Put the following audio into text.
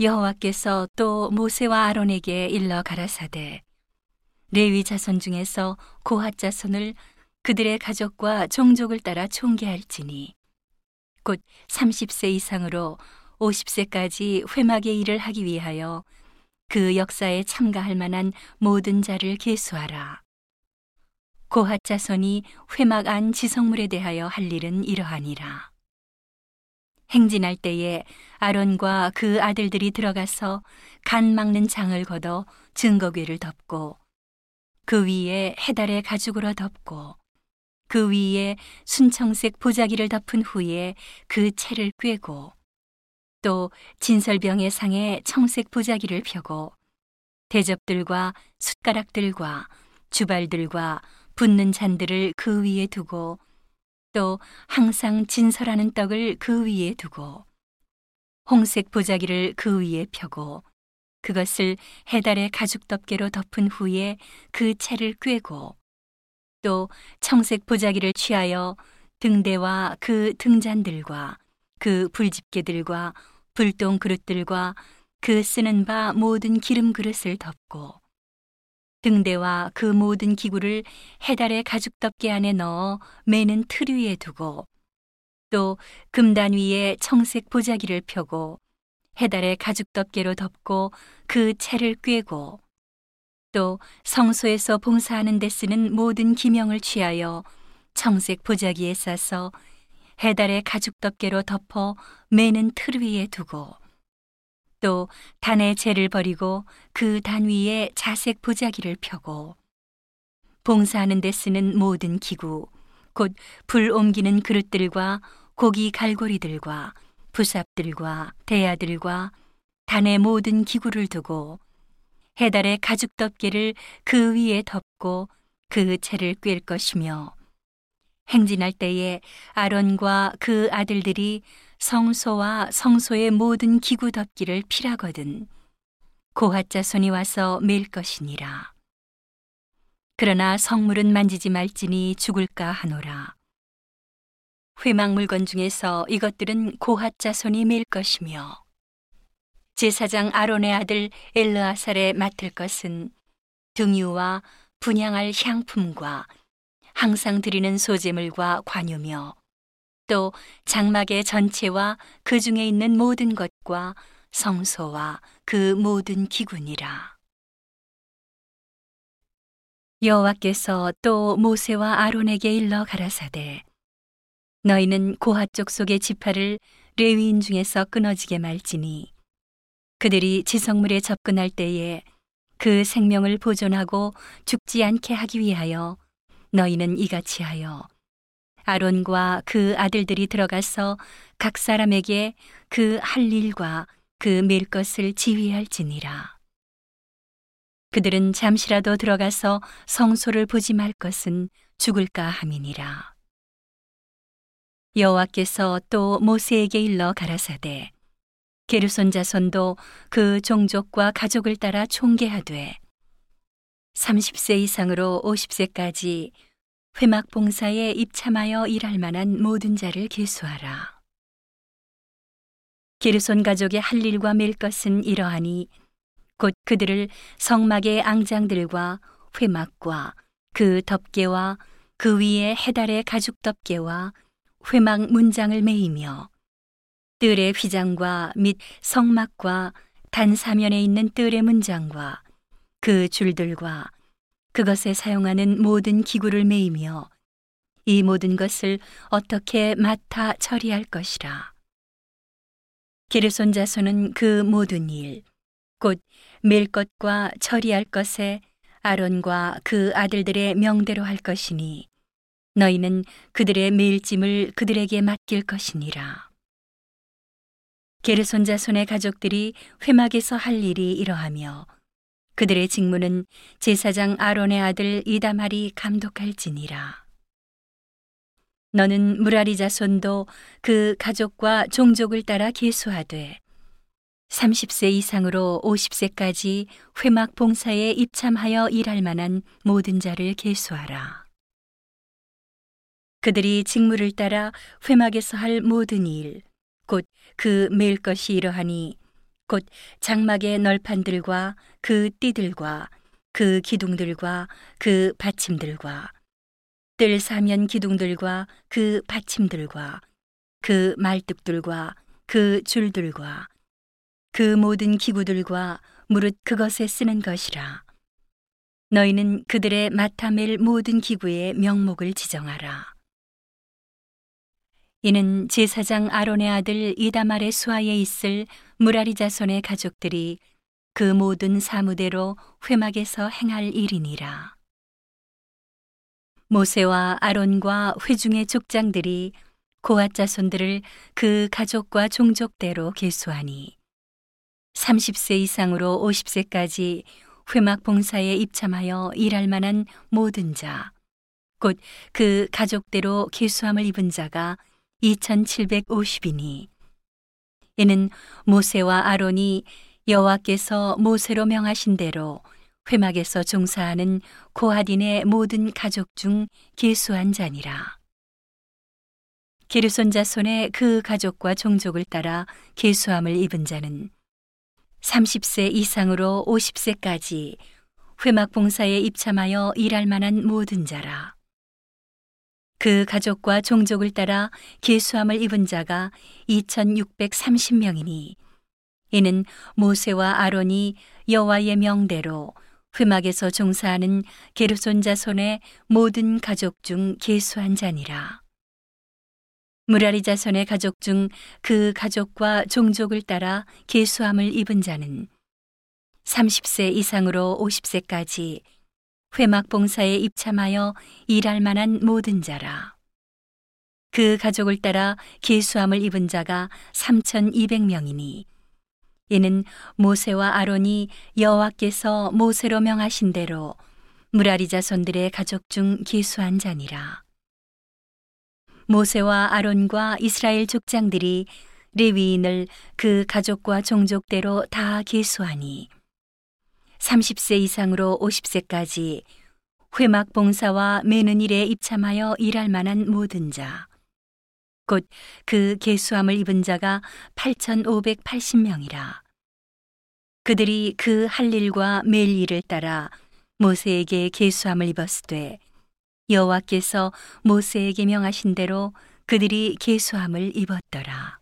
여호와께서 또 모세와 아론에게 일러 가라사대 레위 자손 중에서 고핫 자손을 그들의 가족과 종족을 따라 총계할지니 곧 30세 이상으로 50세까지 회막의 일을 하기 위하여 그 역사에 참가할 만한 모든 자를 계수하라. 고핫 자손이 회막 안 지성물에 대하여 할 일은 이러하니라. 행진할 때에 아론과 그 아들들이 들어가서 간 막는 장을 걷어 증거궤를 덮고 그 위에 해달의 가죽으로 덮고 그 위에 순청색 보자기를 덮은 후에 그 채를 꿰고 또 진설병의 상에 청색 보자기를 펴고 대접들과 숟가락들과 주발들과 붓는 잔들을 그 위에 두고 또 항상 진설하는 떡을 그 위에 두고 홍색 보자기를 그 위에 펴고 그것을 해달의 가죽 덮개로 덮은 후에 그 채를 꿰고 또 청색 보자기를 취하여 등대와 그 등잔들과 그 불집게들과 불똥 그릇들과 그 쓰는 바 모든 기름 그릇을 덮고 등대와 그 모든 기구를 해달의 가죽 덮개 안에 넣어 매는 틀 위에 두고 또 금단 위에 청색 보자기를 펴고 해달의 가죽 덮개로 덮고 그 채를 꿰고 또 성소에서 봉사하는 데 쓰는 모든 기명을 취하여 청색 보자기에 싸서 해달의 가죽 덮개로 덮어 매는 틀 위에 두고 또 단의 재를 버리고 그 단 위에 자색 보자기를 펴고 봉사하는 데 쓰는 모든 기구 곧 불 옮기는 그릇들과 고기 갈고리들과 부삽들과 대야들과 단의 모든 기구를 두고 해달의 가죽 덮개를 그 위에 덮고 그 채를 꿰 것이며 행진할 때에 아론과 그 아들들이 성소와 성소의 모든 기구 덮기를 피라거든 고핫 자손이 와서 맬 것이니라. 그러나 성물은 만지지 말지니 죽을까 하노라. 회막 물건 중에서 이것들은 고핫 자손이 맬 것이며 제사장 아론의 아들 엘르아살에 맡을 것은 등유와 분양할 향품과 항상 드리는 소재물과 관유며 또 장막의 전체와 그 중에 있는 모든 것과 성소와 그 모든 기군이라. 여호와께서 또 모세와 아론에게 일러 가라사대 너희는 고핫 족 속의 지파를 레위인 중에서 끊어지게 말지니 그들이 지성물에 접근할 때에 그 생명을 보존하고 죽지 않게 하기 위하여 너희는 이같이 하여 아론과 그 아들들이 들어가서 각 사람에게 그 할 일과 그맬 것을 지휘할지니라. 그들은 잠시라도 들어가서 성소를 보지 말 것은 죽을까 함이니라. 여호와께서 또 모세에게 일러 가라사대 게르손 자손도 그 종족과 가족을 따라 총계하되 30세 이상으로 50세까지 회막 봉사에 입참하여 일할 만한 모든 자를 계수하라. 게르손 가족의 할 일과 맬 것은 이러하니 곧 그들을 성막의 앙장들과 회막과 그 덮개와 그 위에 해달의 가죽 덮개와 회막 문장을 매이며 뜰의 휘장과 및 성막과 단사면에 있는 뜰의 문장과 그 줄들과 그것에 사용하는 모든 기구를 매이며 이 모든 것을 어떻게 맡아 처리할 것이라. 게르손 자손은 그 모든 일, 곧맬 것과 처리할 것에 아론과 그 아들들의 명대로 할 것이니 너희는 그들의 매일짐을 그들에게 맡길 것이니라. 게르손 자손의 가족들이 회막에서 할 일이 이러하며 그들의 직무는 제사장 아론의 아들 이다말이 감독할지니라. 너는 무라리 자손도 그 가족과 종족을 따라 계수하되 30세 이상으로 50세까지 회막 봉사에 입참하여 일할 만한 모든 자를 계수하라. 그들이 직무를 따라 회막에서 할 모든 일, 곧 그 매일 것이 이러하니 곧 장막의 널판들과 그 띠들과 그 기둥들과 그 받침들과 뜰 사면 기둥들과 그 받침들과 그 말뚝들과 그 줄들과 그 모든 기구들과 무릇 그것에 쓰는 것이라. 너희는 그들의 맡아맬 모든 기구의 명목을 지정하라. 이는 제사장 아론의 아들 이다말의 수하에 있을 무라리 자손의 가족들이 그 모든 사무대로 회막에서 행할 일이니라. 모세와 아론과 회중의 족장들이 고앗 자손들을 그 가족과 종족대로 계수하니 30세 이상으로 50세까지 회막 봉사에 입참하여 일할 만한 모든 자, 곧 그 가족대로 계수함을 입은 자가 2750이니 이는 모세와 아론이 여호와께서 모세로 명하신 대로 회막에서 종사하는 고하딘의 모든 가족 중 계수한 자니라. 게르손 자손의 그 가족과 종족을 따라 계수함을 입은 자는 30세 이상으로 50세까지 회막 봉사에 입참하여 일할 만한 모든 자라. 그 가족과 종족을 따라 계수함을 입은 자가 2630명이니 이는 모세와 아론이 여호와의 명대로 회막에서 종사하는 게르손 자손의 모든 가족 중 계수한 자니라. 무라리 자손의 가족 중 그 가족과 종족을 따라 계수함을 입은 자는 30세 이상으로 50세까지 회막 봉사에 입참하여 일할 만한 모든 자라. 그 가족을 따라 계수함을 입은 자가 3,200명이니 이는 모세와 아론이 여호와께서 모세로 명하신 대로 무라리 자손들의 가족 중 계수한 자니라. 모세와 아론과 이스라엘 족장들이 레위인을 그 가족과 종족대로 다 계수하니 30세 이상으로 50세까지 회막 봉사와 매는 일에 입참하여 일할 만한 모든 자, 곧그 계수함을 입은 자가 8,580명이라. 그들이 그 할 일과 매일 일을 따라 모세에게 계수함을 입었으되 여호와께서 모세에게 명하신 대로 그들이 계수함을 입었더라.